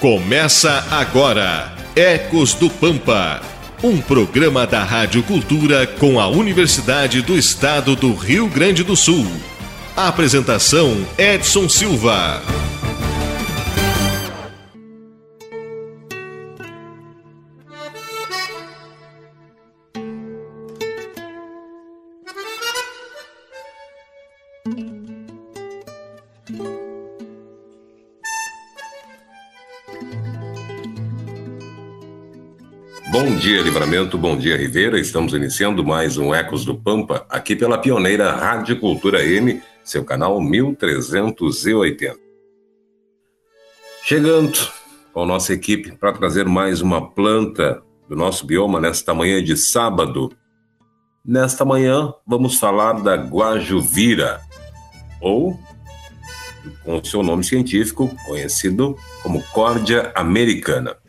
Começa agora Ecos do Pampa, um programa da Rádio Cultura com a Universidade do Estado do Rio Grande do Sul. Apresentação Edson Silva. Bom dia, Livramento. Bom dia, Ribeira. Estamos iniciando mais um Ecos do Pampa, aqui pela pioneira Rádio Cultura M, seu canal 1380. Chegando com nossa equipe para trazer mais uma planta do nosso bioma nesta manhã de sábado. Nesta manhã, vamos falar da guajuvira, ou, com seu nome científico, conhecido como Córdia americana.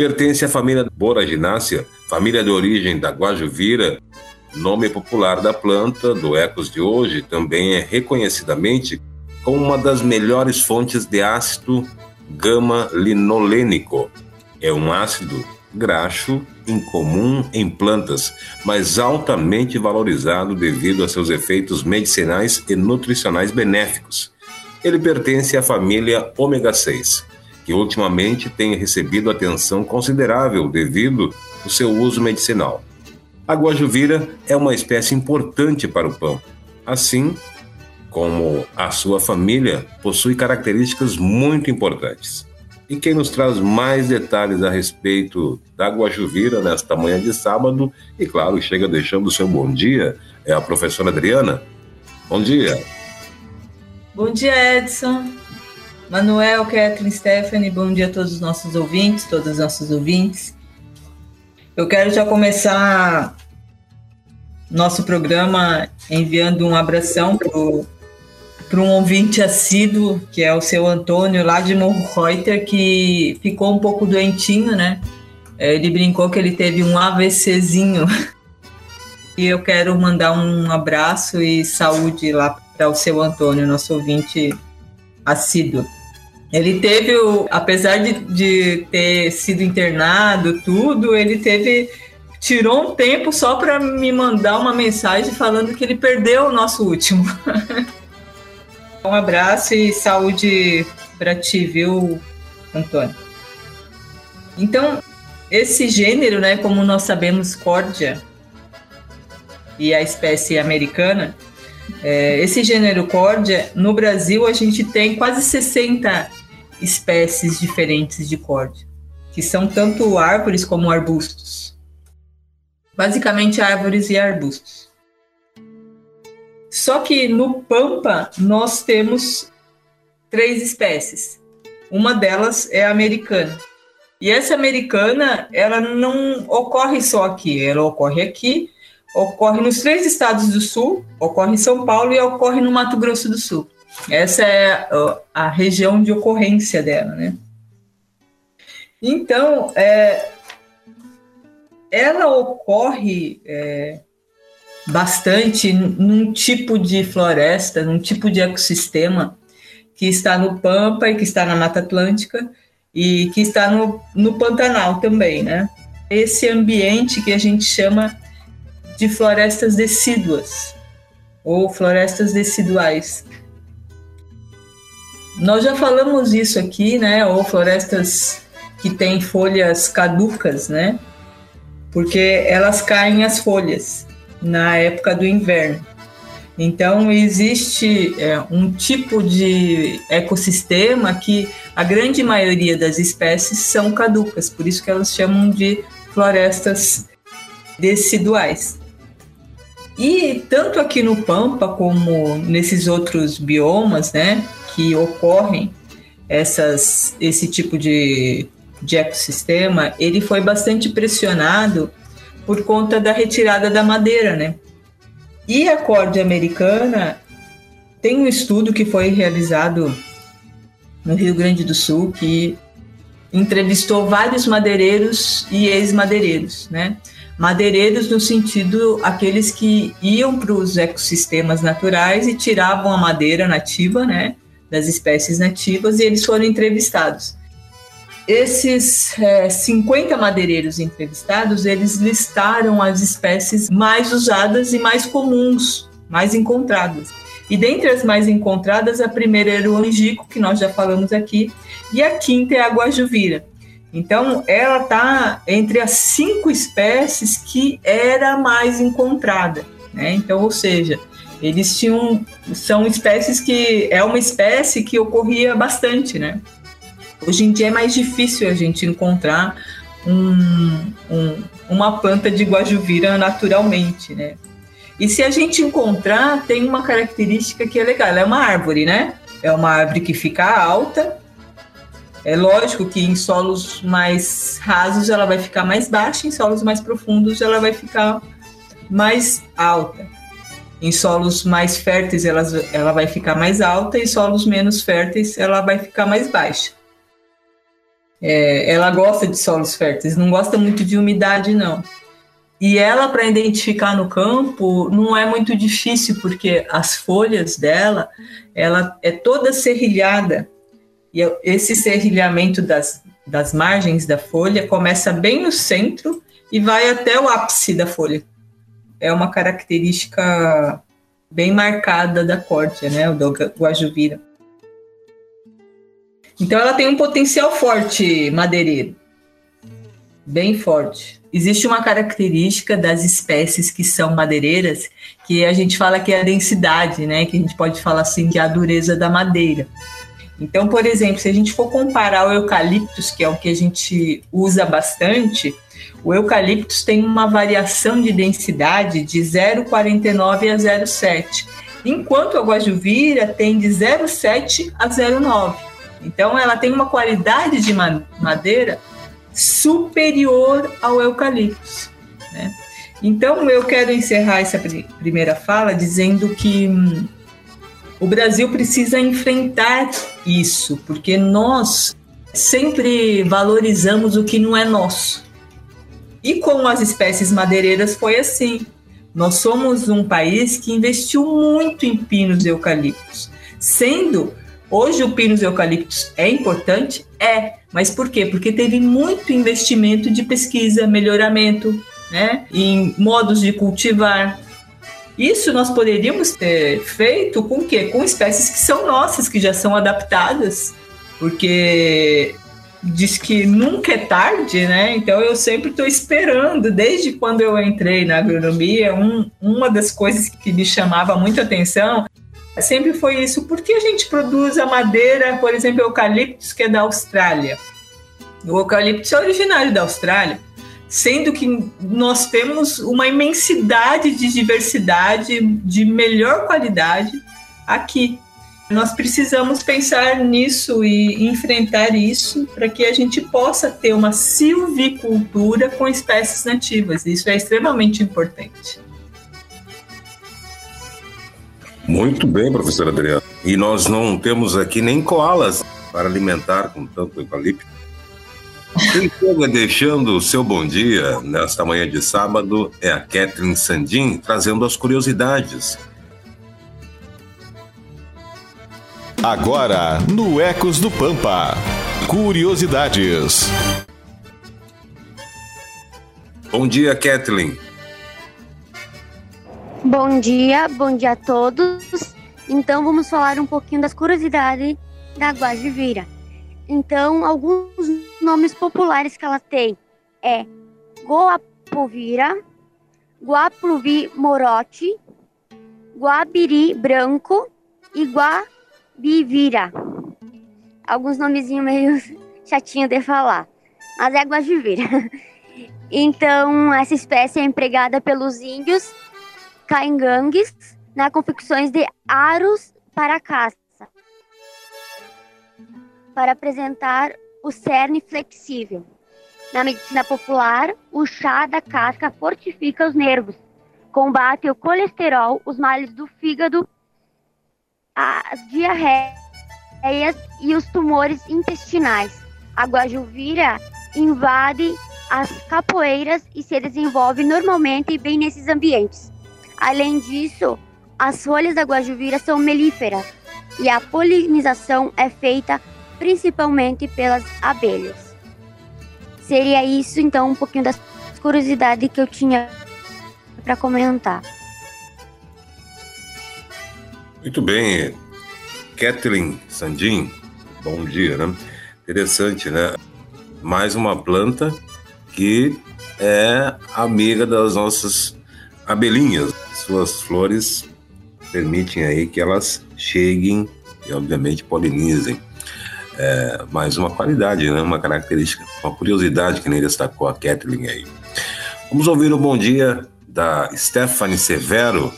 Pertence à família Boraginácea, família de origem da guajuvira, nome popular da planta do Ecos de hoje, também é reconhecidamente como uma das melhores fontes de ácido gama-linolênico. É um ácido graxo incomum em plantas, mas altamente valorizado devido a seus efeitos medicinais e nutricionais benéficos. Ele pertence à família ômega 6 que ultimamente tem recebido atenção considerável devido ao seu uso medicinal. A guajuvira é uma espécie importante para o pão, assim como a sua família possui características muito importantes. E quem nos traz mais detalhes a respeito da guajuvira nesta manhã de sábado, e claro, chega deixando o seu bom dia, é a professora Adriana. Bom dia. Bom dia, Edson. Manuel, Kathleen, Stephanie, bom dia a todos os nossos ouvintes, todas as nossas ouvintes. Eu quero já começar nosso programa enviando um abração para um ouvinte assíduo, que é o seu Antônio, lá de Morro Reuter, que ficou um pouco doentinho, né? Ele brincou que ele teve um AVCzinho. E eu quero mandar um abraço e saúde lá para o seu Antônio, nosso ouvinte assíduo. Ele teve, o, apesar de, de ter sido internado, tudo, ele teve tirou um tempo só para me mandar uma mensagem falando que ele perdeu o nosso último. um abraço e saúde para ti, viu, Antônio? Então, esse gênero, né, como nós sabemos, Cordia e a espécie americana, é, esse gênero Cordia, no Brasil a gente tem quase 60 espécies diferentes de córdia, que são tanto árvores como arbustos. Basicamente árvores e arbustos. Só que no Pampa nós temos três espécies. Uma delas é a americana. E essa americana, ela não ocorre só aqui, ela ocorre aqui, ocorre nos três estados do sul, ocorre em São Paulo e ocorre no Mato Grosso do Sul. Essa é a região de ocorrência dela, né? Então, é, ela ocorre é, bastante num tipo de floresta, num tipo de ecossistema que está no Pampa e que está na Mata Atlântica e que está no, no Pantanal também, né? Esse ambiente que a gente chama de florestas decíduas ou florestas deciduais. Nós já falamos isso aqui, né? Ou florestas que têm folhas caducas, né? Porque elas caem as folhas na época do inverno. Então, existe é, um tipo de ecossistema que a grande maioria das espécies são caducas, por isso que elas chamam de florestas deciduais. E tanto aqui no Pampa como nesses outros biomas, né, que ocorrem essas, esse tipo de, de ecossistema, ele foi bastante pressionado por conta da retirada da madeira, né? E a corda americana tem um estudo que foi realizado no Rio Grande do Sul que entrevistou vários madeireiros e ex-madeireiros, né? Madeireiros no sentido aqueles que iam para os ecossistemas naturais e tiravam a madeira nativa, né? das espécies nativas e eles foram entrevistados. esses é, 50 madeireiros entrevistados, eles listaram as espécies mais usadas e mais comuns, mais encontradas. E dentre as mais encontradas, a primeira era o angico, que nós já falamos aqui, e a quinta é a guajuvira. Então, ela está entre as cinco espécies que era mais encontrada. Né? Então, ou seja, eles tinham são espécies que é uma espécie que ocorria bastante, né? Hoje em dia é mais difícil a gente encontrar um, um, uma planta de guajuvira naturalmente, né? E se a gente encontrar, tem uma característica que é legal, ela é uma árvore, né? É uma árvore que fica alta. É lógico que em solos mais rasos ela vai ficar mais baixa, em solos mais profundos ela vai ficar mais alta. Em solos mais férteis ela, ela vai ficar mais alta, em solos menos férteis ela vai ficar mais baixa. É, ela gosta de solos férteis, não gosta muito de umidade, não. E ela, para identificar no campo, não é muito difícil, porque as folhas dela, ela é toda serrilhada. E esse serrilhamento das, das margens da folha começa bem no centro e vai até o ápice da folha. É uma característica bem marcada da córtea, né, do guajuvira. Então ela tem um potencial forte madeireiro, bem forte. Existe uma característica das espécies que são madeireiras que a gente fala que é a densidade, né? Que a gente pode falar assim que é a dureza da madeira. Então, por exemplo, se a gente for comparar o eucaliptus, que é o que a gente usa bastante, o eucaliptus tem uma variação de densidade de 0,49 a 0,7, enquanto a guajuvira tem de 0,7 a 0,9. Então, ela tem uma qualidade de madeira superior ao eucalipto. Né? Então, eu quero encerrar essa primeira fala dizendo que hum, o Brasil precisa enfrentar isso, porque nós sempre valorizamos o que não é nosso. E com as espécies madeireiras foi assim. Nós somos um país que investiu muito em pinos e eucaliptos, sendo Hoje o pinus eucaliptus é importante? É. Mas por quê? Porque teve muito investimento de pesquisa, melhoramento, né? Em modos de cultivar. Isso nós poderíamos ter feito com quê? Com espécies que são nossas, que já são adaptadas, porque diz que nunca é tarde, né? Então eu sempre estou esperando, desde quando eu entrei na agronomia, um, uma das coisas que me chamava muito atenção Sempre foi isso. Por que a gente produz a madeira, por exemplo, eucaliptus, que é da Austrália? O eucaliptus é originário da Austrália, sendo que nós temos uma imensidade de diversidade de melhor qualidade aqui. Nós precisamos pensar nisso e enfrentar isso para que a gente possa ter uma silvicultura com espécies nativas. Isso é extremamente importante. Muito bem, professor Adriano. E nós não temos aqui nem koalas para alimentar com tanto eucalipto. Quem chega deixando o seu bom dia nesta manhã de sábado é a Catherine Sandin, trazendo as curiosidades. Agora, no Ecos do Pampa, curiosidades. Bom dia, Kathleen. Bom dia, bom dia a todos. Então vamos falar um pouquinho das curiosidades da Guajivira. Então, alguns nomes populares que ela tem é Goapovira, Guapluvi Morote, Guabiri Branco e Guabivira. Alguns nomezinhos meio chatinho de falar, mas é Guajivira. Então, essa espécie é empregada pelos índios caingangues na confecções de aros para caça, para apresentar o cerne flexível. Na medicina popular, o chá da casca fortifica os nervos, combate o colesterol, os males do fígado, as diarreias e os tumores intestinais. A guajuvira invade as capoeiras e se desenvolve normalmente bem nesses ambientes. Além disso, as folhas da guajuvira são melíferas e a polinização é feita principalmente pelas abelhas. seria isso, então, um pouquinho das curiosidades que eu tinha para comentar. Muito bem, Kathleen Sandin, bom dia, né? Interessante, né? Mais uma planta que é amiga das nossas abelhinhas. Suas flores permitem aí que elas cheguem e, obviamente, polinizem. É, mais uma qualidade, né? uma característica, uma curiosidade que nem destacou a Kathleen aí. Vamos ouvir o bom dia da Stephanie Severo,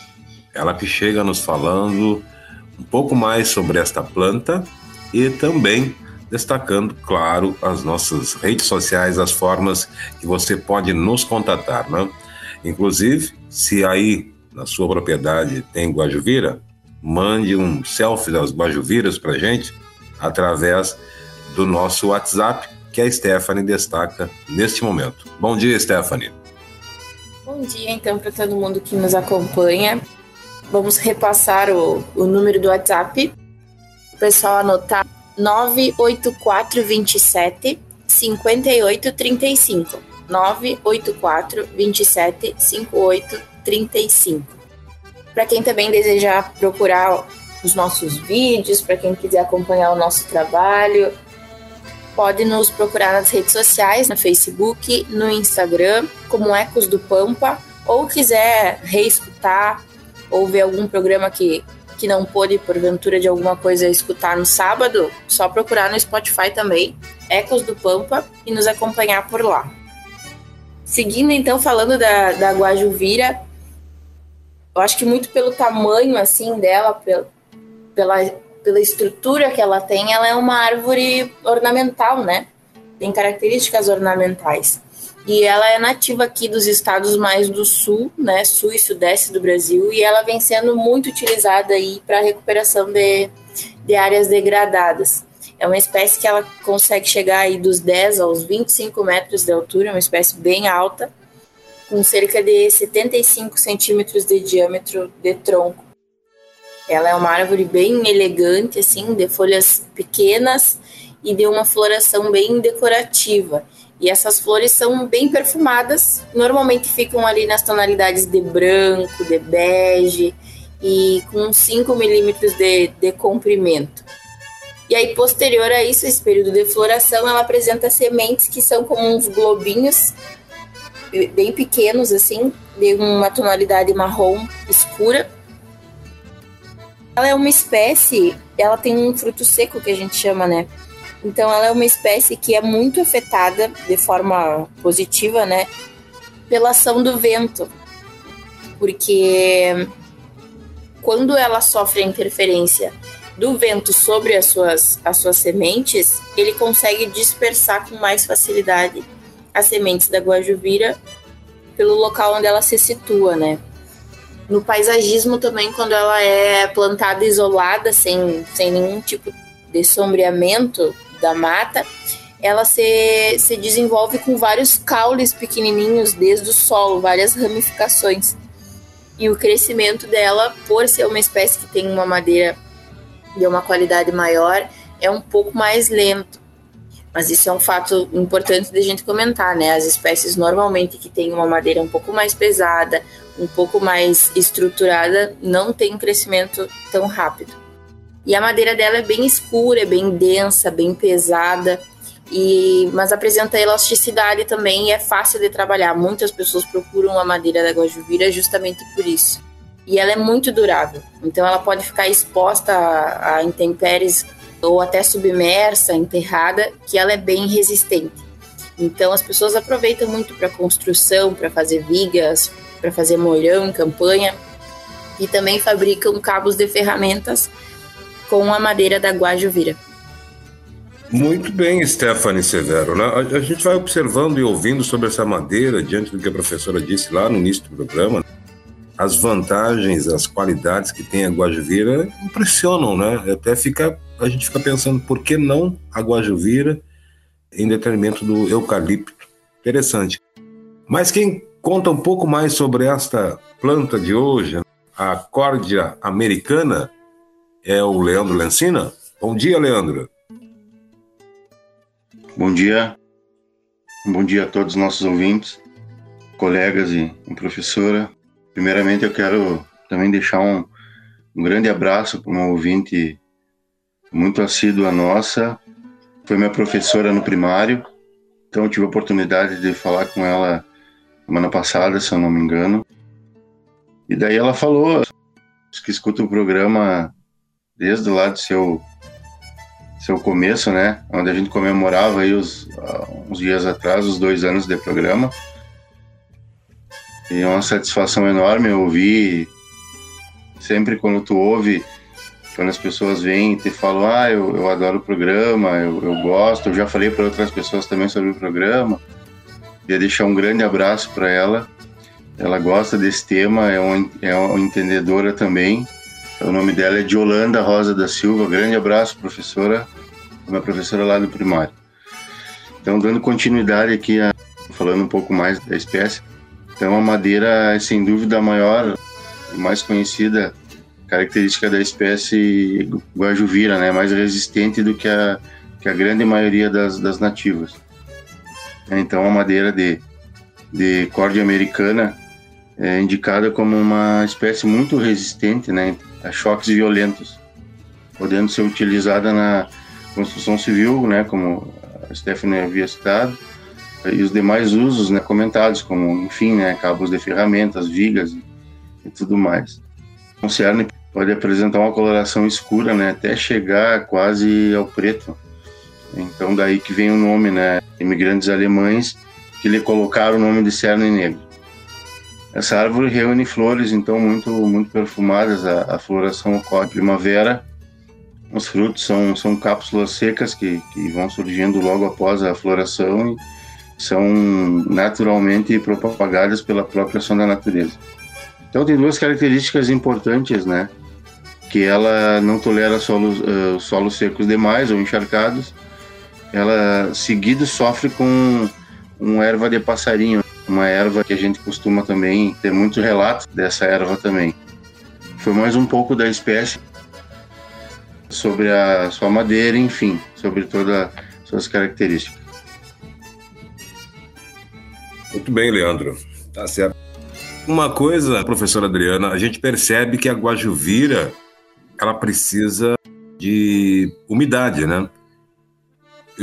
ela que chega nos falando um pouco mais sobre esta planta e também destacando, claro, as nossas redes sociais, as formas que você pode nos contatar, né? Inclusive, se aí na sua propriedade tem guajuvira, mande um selfie das guajuviras para gente através do nosso WhatsApp, que a Stephanie destaca neste momento. Bom dia, Stephanie. Bom dia, então, para todo mundo que nos acompanha. Vamos repassar o, o número do WhatsApp. O pessoal anotar 98427 5835. 984 27 5835. Para quem também desejar procurar os nossos vídeos, para quem quiser acompanhar o nosso trabalho, pode nos procurar nas redes sociais, no Facebook, no Instagram, como Ecos do Pampa, ou quiser reescutar ou ver algum programa que, que não pôde, porventura, de alguma coisa escutar no sábado, só procurar no Spotify também, Ecos do Pampa, e nos acompanhar por lá. Seguindo, então, falando da, da Guajuvira, eu acho que muito pelo tamanho, assim, dela, pela, pela, pela estrutura que ela tem, ela é uma árvore ornamental, né? Tem características ornamentais. E ela é nativa aqui dos estados mais do sul, né, sul e sudeste do Brasil, e ela vem sendo muito utilizada aí para recuperação de, de áreas degradadas. É uma espécie que ela consegue chegar aí dos 10 aos 25 metros de altura, é uma espécie bem alta, com cerca de 75 centímetros de diâmetro de tronco. Ela é uma árvore bem elegante, assim, de folhas pequenas e de uma floração bem decorativa. E essas flores são bem perfumadas, normalmente ficam ali nas tonalidades de branco, de bege e com 5 milímetros de, de comprimento. E aí, posterior a isso, esse período de floração, ela apresenta sementes que são como uns globinhos bem pequenos, assim, de uma tonalidade marrom escura. Ela é uma espécie, ela tem um fruto seco que a gente chama, né? Então ela é uma espécie que é muito afetada de forma positiva, né, pela ação do vento. Porque quando ela sofre a interferência do vento sobre as suas, as suas sementes, ele consegue dispersar com mais facilidade as sementes da guajuvira pelo local onde ela se situa, né? No paisagismo também, quando ela é plantada isolada, sem, sem nenhum tipo de sombreamento, da mata, ela se, se desenvolve com vários caules pequenininhos desde o solo, várias ramificações. E o crescimento dela, por ser uma espécie que tem uma madeira de uma qualidade maior, é um pouco mais lento. Mas isso é um fato importante de a gente comentar, né? As espécies normalmente que têm uma madeira um pouco mais pesada, um pouco mais estruturada, não têm um crescimento tão rápido. E a madeira dela é bem escura, é bem densa, bem pesada, e mas apresenta elasticidade também e é fácil de trabalhar. Muitas pessoas procuram a madeira da guajuvira justamente por isso. E ela é muito durável, então ela pode ficar exposta a, a intempéries ou até submersa, enterrada, que ela é bem resistente. Então as pessoas aproveitam muito para construção, para fazer vigas, para fazer moirão campanha e também fabricam cabos de ferramentas com a madeira da guajuvira. Muito bem, Stephanie Severo. Né? A, gente vai observando e ouvindo sobre essa madeira, diante do que a professora disse lá no início do programa. As vantagens, as qualidades que tem a guajuvira impressionam, né? Até fica, a gente fica pensando por que não a guajuvira em detrimento do eucalipto. Interessante. Mas quem conta um pouco mais sobre esta planta de hoje, a córdia americana, é o Leandro Lencina. Bom dia, Leandro. Bom dia. Bom dia a todos os nossos ouvintes, colegas e, professora. Primeiramente, eu quero também deixar um, um grande abraço para uma ouvinte muito assídua nossa. Foi minha professora no primário, então tive a oportunidade de falar com ela semana passada, se eu não me engano. E daí ela falou que escuta o programa desde lá do seu seu começo, né? Onde a gente comemorava aí os, uns dias atrás os dois anos de programa. E é uma satisfação enorme ouvir sempre quando tu ouve, quando as pessoas vêm e te falam, ah, eu, eu adoro o programa, eu, eu gosto, eu já falei para outras pessoas também sobre o programa. Queria deixar um grande abraço para ela. Ela gosta desse tema, é, um, é uma entendedora também. O nome dela é Diolanda Rosa da Silva. Grande abraço, professora. Minha professora lá do primário. Então, dando continuidade aqui, a, falando um pouco mais da espécie. Então, a madeira é sem dúvida a maior e mais conhecida característica da espécie guajuvira, né? Mais resistente do que a, que a grande maioria das, das nativas. Então, a madeira de, de corda americana é indicada como uma espécie muito resistente, né? a choques violentos, podendo ser utilizada na construção civil, né, como a Stephanie havia citado, e os demais usos né, comentados, como, enfim, né, cabos de ferramentas, vigas e, e tudo mais. O cerne pode apresentar uma coloração escura, né, até chegar quase ao preto. Então, daí que vem o nome, né, imigrantes alemães que lhe colocaram o nome de cerne negro. Essa árvore reúne flores, então, muito, muito perfumadas. A, a floração ocorre primavera. Os frutos são, são cápsulas secas que, que vão surgindo logo após a floração e são naturalmente propagadas pela própria ação da natureza. Então, tem duas características importantes, né? Que ela não tolera solos, uh, solos secos demais ou encharcados. Ela, seguido, sofre com uma erva de passarinho, uma erva que a gente costuma também ter muitos relatos dessa erva também. Foi mais um pouco da espécie sobre a sua madeira, enfim, sobre todas as suas características. Muito bem, Leandro. Tá certo. Uma coisa, professora Adriana, a gente percebe que a guajuvira ela precisa de umidade, né?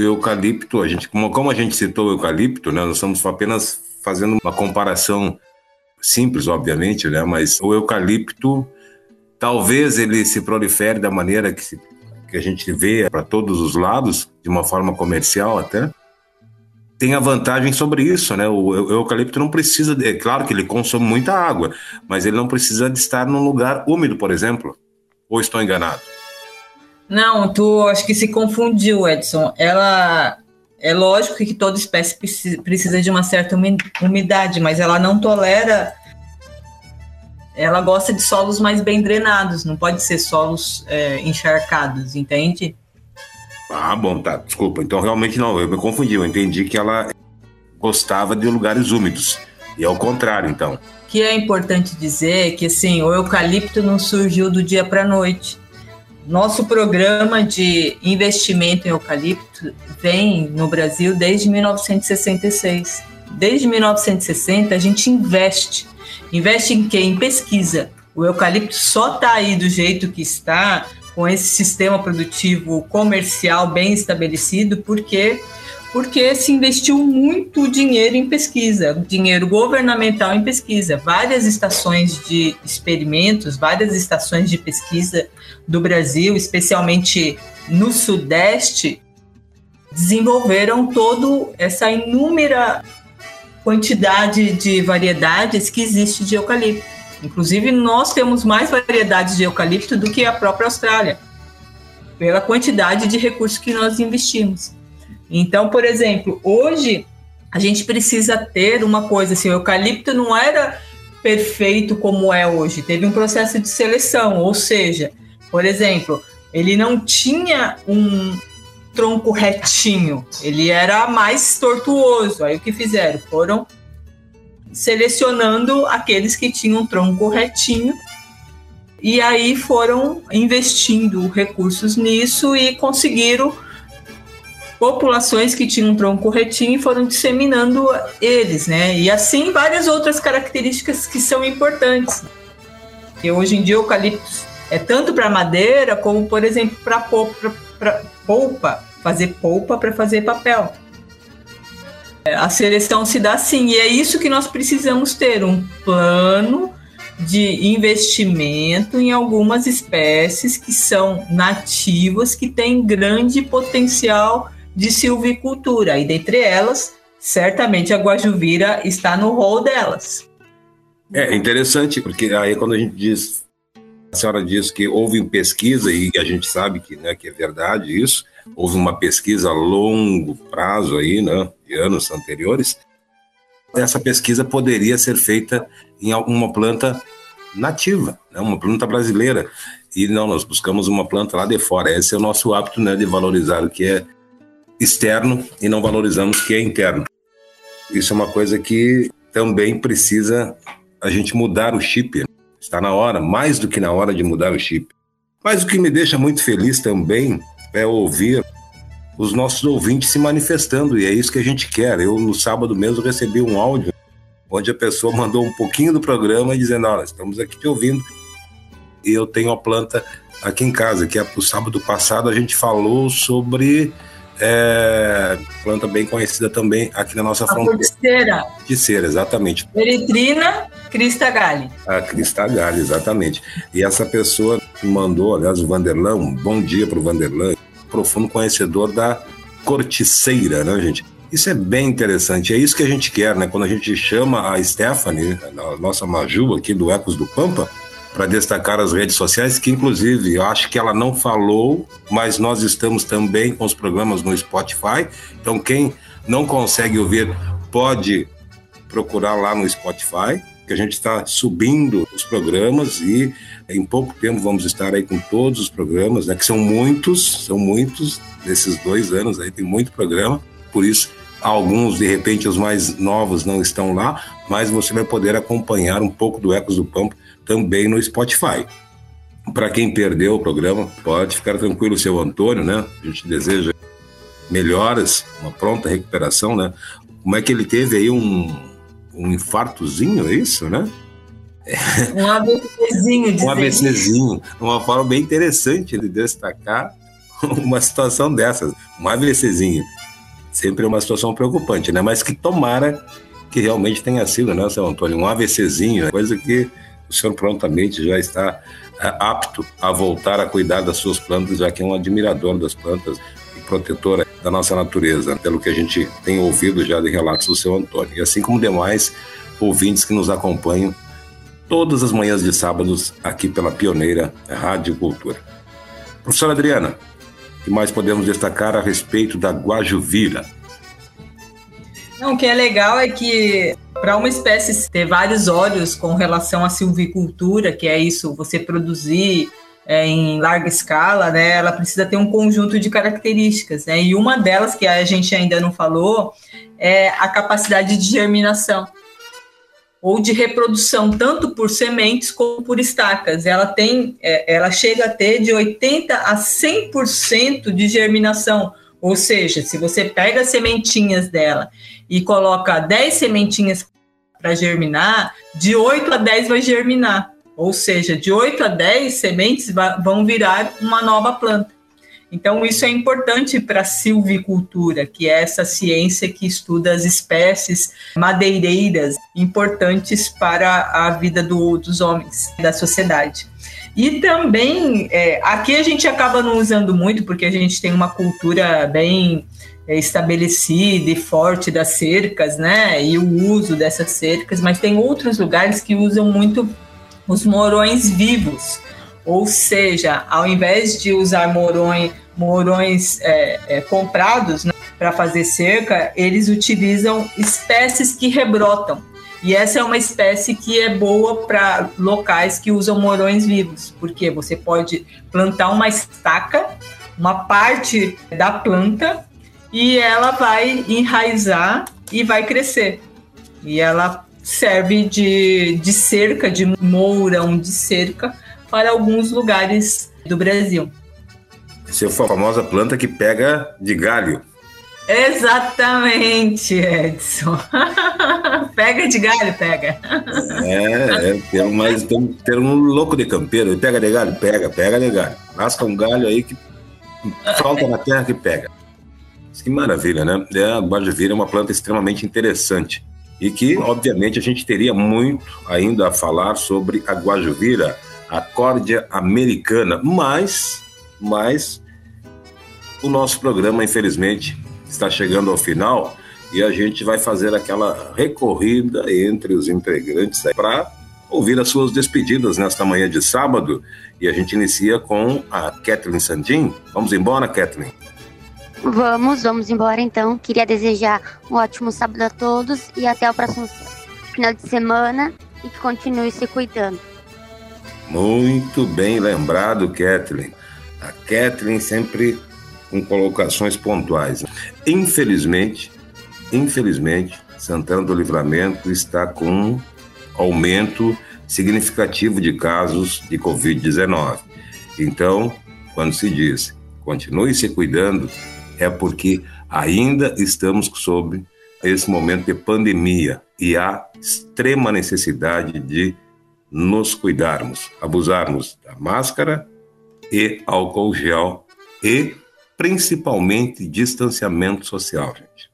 Eucalipto, a gente, como, como a gente citou o eucalipto, né, nós estamos apenas fazendo uma comparação simples, obviamente, né? Mas o eucalipto, talvez ele se prolifere da maneira que, que a gente vê para todos os lados, de uma forma comercial até. Tem a vantagem sobre isso, né? O eucalipto não precisa, é claro que ele consome muita água, mas ele não precisa de estar num lugar úmido, por exemplo. Ou estou enganado? Não, tu acho que se confundiu, Edson. Ela é lógico que toda espécie precisa de uma certa umidade, mas ela não tolera. Ela gosta de solos mais bem drenados, não pode ser solos é, encharcados, entende? Ah, bom, tá. Desculpa. Então realmente não, eu me confundi. Eu entendi que ela gostava de lugares úmidos. E é o contrário, então. O que é importante dizer é que assim, o eucalipto não surgiu do dia para a noite. Nosso programa de investimento em eucalipto vem no Brasil desde 1966. Desde 1960 a gente investe. Investe em quê? Em pesquisa. O eucalipto só está aí do jeito que está, com esse sistema produtivo comercial bem estabelecido, porque porque se investiu muito dinheiro em pesquisa, dinheiro governamental em pesquisa. Várias estações de experimentos, várias estações de pesquisa do Brasil, especialmente no Sudeste, desenvolveram toda essa inúmera quantidade de variedades que existe de eucalipto. Inclusive, nós temos mais variedades de eucalipto do que a própria Austrália, pela quantidade de recursos que nós investimos. Então, por exemplo, hoje a gente precisa ter uma coisa assim, o eucalipto não era perfeito como é hoje, teve um processo de seleção, ou seja, por exemplo, ele não tinha um tronco retinho, ele era mais tortuoso. Aí o que fizeram? Foram selecionando aqueles que tinham tronco retinho e aí foram investindo recursos nisso e conseguiram populações que tinham um tronco retinho e foram disseminando eles, né? E assim várias outras características que são importantes. E hoje em dia o eucalipto é tanto para madeira como, por exemplo, para polpa, fazer polpa para fazer papel. É, a seleção se dá assim, e é isso que nós precisamos ter: um plano de investimento em algumas espécies que são nativas, que têm grande potencial de silvicultura. E dentre elas, certamente a guajuvira está no rol delas. É interessante, porque aí quando a gente diz, a senhora diz que houve pesquisa, e a gente sabe que, né, que é verdade isso, houve uma pesquisa a longo prazo aí, né, de anos anteriores, essa pesquisa poderia ser feita em alguma planta nativa, né, uma planta brasileira. E não, nós buscamos uma planta lá de fora. Esse é o nosso hábito né, de valorizar o que é externo e não valorizamos o que é interno. Isso é uma coisa que também precisa a gente mudar o chip. Está na hora, mais do que na hora de mudar o chip. Mas o que me deixa muito feliz também é ouvir os nossos ouvintes se manifestando, e é isso que a gente quer. Eu, no sábado mesmo, recebi um áudio onde a pessoa mandou um pouquinho do programa dizendo: Olha, estamos aqui te ouvindo, e eu tenho a planta aqui em casa, que é o sábado passado a gente falou sobre é, planta bem conhecida também aqui na nossa a fronteira. Corticeira. Corticeira, exatamente. Eritrina Crista Galli. A Crista Galli, exatamente. E essa pessoa mandou, aliás, o Vanderlan, um bom dia para o Vanderlan, profundo conhecedor da corticeira, né, gente? Isso é bem interessante, é isso que a gente quer, né? Quando a gente chama a Stephanie, a nossa Maju aqui do Ecos do Pampa, para destacar as redes sociais, que inclusive eu acho que ela não falou, mas nós estamos também com os programas no Spotify. Então, quem não consegue ouvir, pode procurar lá no Spotify, que a gente está subindo os programas e em pouco tempo vamos estar aí com todos os programas, né, que são muitos, são muitos nesses dois anos aí, tem muito programa, por isso alguns, de repente, os mais novos não estão lá, mas você vai poder acompanhar um pouco do Ecos do Pampa também no Spotify. Para quem perdeu o programa, pode ficar tranquilo, seu Antônio, né? A gente deseja melhoras, uma pronta recuperação, né? Como é que ele teve aí um, um infartozinho, é isso, né? Um ABCzinho. um ABCzinho. Uma forma bem interessante de destacar uma situação dessas. Um ABCzinho. Sempre é uma situação preocupante, né? Mas que tomara que realmente tenha sido, né, seu Antônio? Um AVCzinho, coisa que o senhor prontamente já está é, apto a voltar a cuidar das suas plantas, já que é um admirador das plantas e protetor da nossa natureza, pelo que a gente tem ouvido já de relatos do seu Antônio. E assim como demais ouvintes que nos acompanham todas as manhãs de sábados aqui pela pioneira Rádio Cultura. Professora Adriana, o que mais podemos destacar a respeito da Guajuvira? Não, o que é legal é que para uma espécie ter vários olhos com relação à silvicultura, que é isso, você produzir é, em larga escala, né, ela precisa ter um conjunto de características, né, e uma delas que a gente ainda não falou é a capacidade de germinação ou de reprodução, tanto por sementes como por estacas. Ela tem, é, ela chega a ter de 80 a 100% de germinação, ou seja, se você pega as sementinhas dela e coloca 10 sementinhas para germinar, de 8 a 10 vai germinar. Ou seja, de 8 a 10 sementes vão virar uma nova planta. Então, isso é importante para a silvicultura, que é essa ciência que estuda as espécies madeireiras importantes para a vida do, dos homens, da sociedade. E também, é, aqui a gente acaba não usando muito, porque a gente tem uma cultura bem estabelecida e forte das cercas, né? E o uso dessas cercas, mas tem outros lugares que usam muito os morões vivos. Ou seja, ao invés de usar morões, morões é, é, comprados né, para fazer cerca, eles utilizam espécies que rebrotam. E essa é uma espécie que é boa para locais que usam morões vivos, porque você pode plantar uma estaca, uma parte da planta, e ela vai enraizar e vai crescer. E ela serve de, de cerca, de mourão de cerca, para alguns lugares do Brasil. Essa é a famosa planta que pega de galho. Exatamente, Edson. pega de galho, pega. É, é ter, mais, ter, ter um louco de campeiro. Pega de galho, pega, pega de galho. Lasca um galho aí que falta na terra que pega. Que maravilha, né? É, a guajivira é uma planta extremamente interessante e que, obviamente, a gente teria muito ainda a falar sobre a guajivira, a córdia americana, mas, mas o nosso programa, infelizmente, está chegando ao final e a gente vai fazer aquela recorrida entre os integrantes para ouvir as suas despedidas nesta manhã de sábado. E a gente inicia com a Kathleen Sandin. Vamos embora, Kathleen? Vamos, vamos embora então. Queria desejar um ótimo sábado a todos e até o próximo final de semana e que continue se cuidando. Muito bem lembrado, Kathleen. A Kathleen sempre com colocações pontuais. Infelizmente, infelizmente, Santana do Livramento está com um aumento significativo de casos de Covid-19. Então, quando se diz continue se cuidando, é porque ainda estamos sob esse momento de pandemia e há extrema necessidade de nos cuidarmos, abusarmos da máscara e álcool gel e principalmente distanciamento social, gente.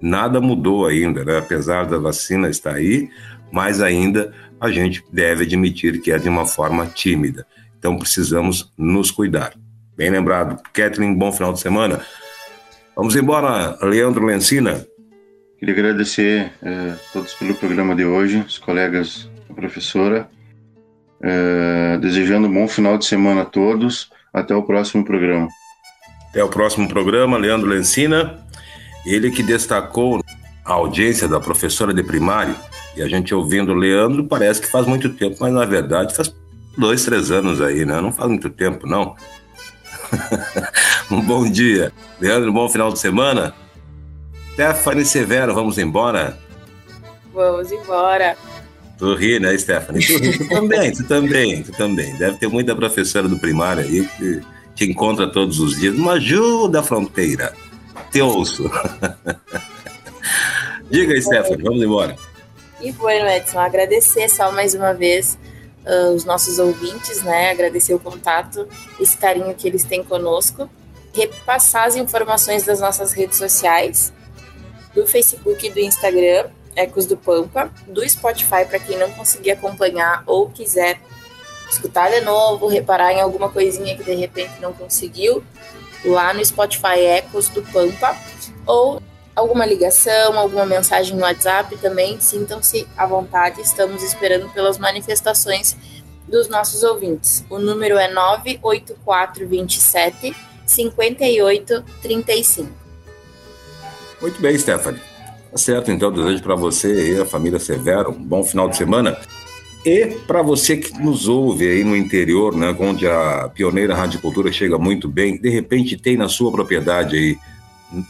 Nada mudou ainda, né? apesar da vacina estar aí, mas ainda a gente deve admitir que é de uma forma tímida. Então precisamos nos cuidar. Bem lembrado. Kathleen, bom final de semana. Vamos embora, Leandro Lencina. Queria agradecer a uh, todos pelo programa de hoje, os colegas, a professora. Uh, desejando um bom final de semana a todos. Até o próximo programa. Até o próximo programa, Leandro Lencina. Ele que destacou a audiência da professora de primário. E a gente ouvindo o Leandro parece que faz muito tempo, mas na verdade faz dois, três anos aí, né? Não faz muito tempo, não. um bom dia. Leandro, um bom final de semana. Stephanie Severo, vamos embora? Vamos embora. Tu ri, né, Stephanie? Tu, ri, tu também, tu também, tu também. Deve ter muita professora do primário aí que te encontra todos os dias. Uma ajuda fronteira. Te ouço. Diga, Stephanie, vamos embora. E bueno, Edson, agradecer só mais uma vez uh, os nossos ouvintes, né? Agradecer o contato, esse carinho que eles têm conosco. Repassar as informações das nossas redes sociais, do Facebook e do Instagram, Ecos do Pampa, do Spotify para quem não conseguir acompanhar ou quiser escutar de novo, reparar em alguma coisinha que de repente não conseguiu, lá no Spotify Ecos do Pampa, ou alguma ligação, alguma mensagem no WhatsApp também, sintam-se à vontade, estamos esperando pelas manifestações dos nossos ouvintes. O número é 98427 5835. Muito bem, Stephanie. Tá certo, então, desejo para você e a família Severo um bom final de semana. E para você que nos ouve aí no interior, né, onde a pioneira radicultura chega muito bem, de repente tem na sua propriedade aí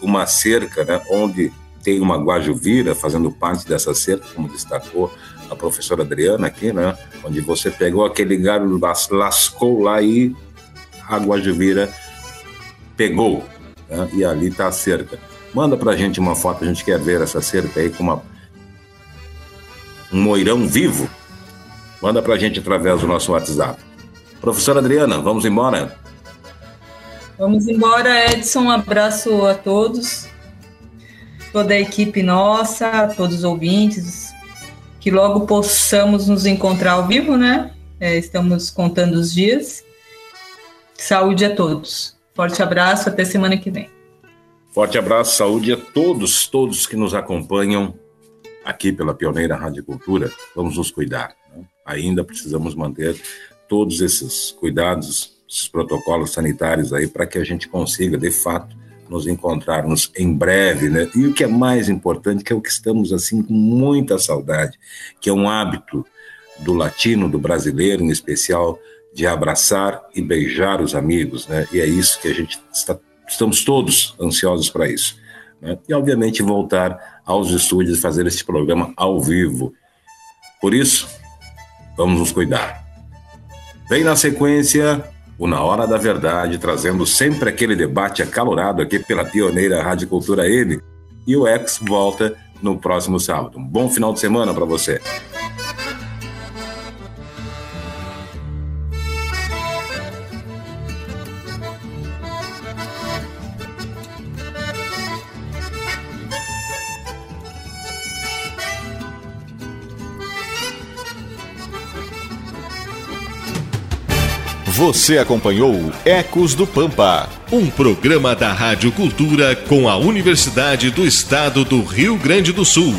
uma cerca, né, onde tem uma guajuvira fazendo parte dessa cerca, como destacou a professora Adriana aqui, né, onde você pegou aquele galho, lascou lá e a guajuvira pegou, né, e ali está a cerca. Manda para a gente uma foto, a gente quer ver essa cerca aí com uma, um moirão vivo, Manda para a gente através do nosso WhatsApp. Professora Adriana, vamos embora? Vamos embora, Edson. Um abraço a todos, toda a equipe nossa, todos os ouvintes, que logo possamos nos encontrar ao vivo, né? É, estamos contando os dias. Saúde a todos. Forte abraço, até semana que vem. Forte abraço, saúde a todos, todos que nos acompanham aqui pela Pioneira Rádio Cultura. Vamos nos cuidar ainda precisamos manter todos esses cuidados, esses protocolos sanitários aí para que a gente consiga, de fato, nos encontrarmos em breve, né? E o que é mais importante, que é o que estamos assim com muita saudade, que é um hábito do latino, do brasileiro em especial, de abraçar e beijar os amigos, né? E é isso que a gente está, estamos todos ansiosos para isso. Né? E obviamente voltar aos estúdios e fazer esse programa ao vivo. Por isso, Vamos nos cuidar. Vem na sequência o Na Hora da Verdade, trazendo sempre aquele debate acalorado aqui pela pioneira Rádio Cultura N. E o Ex volta no próximo sábado. Um bom final de semana para você. Você acompanhou Ecos do Pampa, um programa da Rádio Cultura com a Universidade do Estado do Rio Grande do Sul.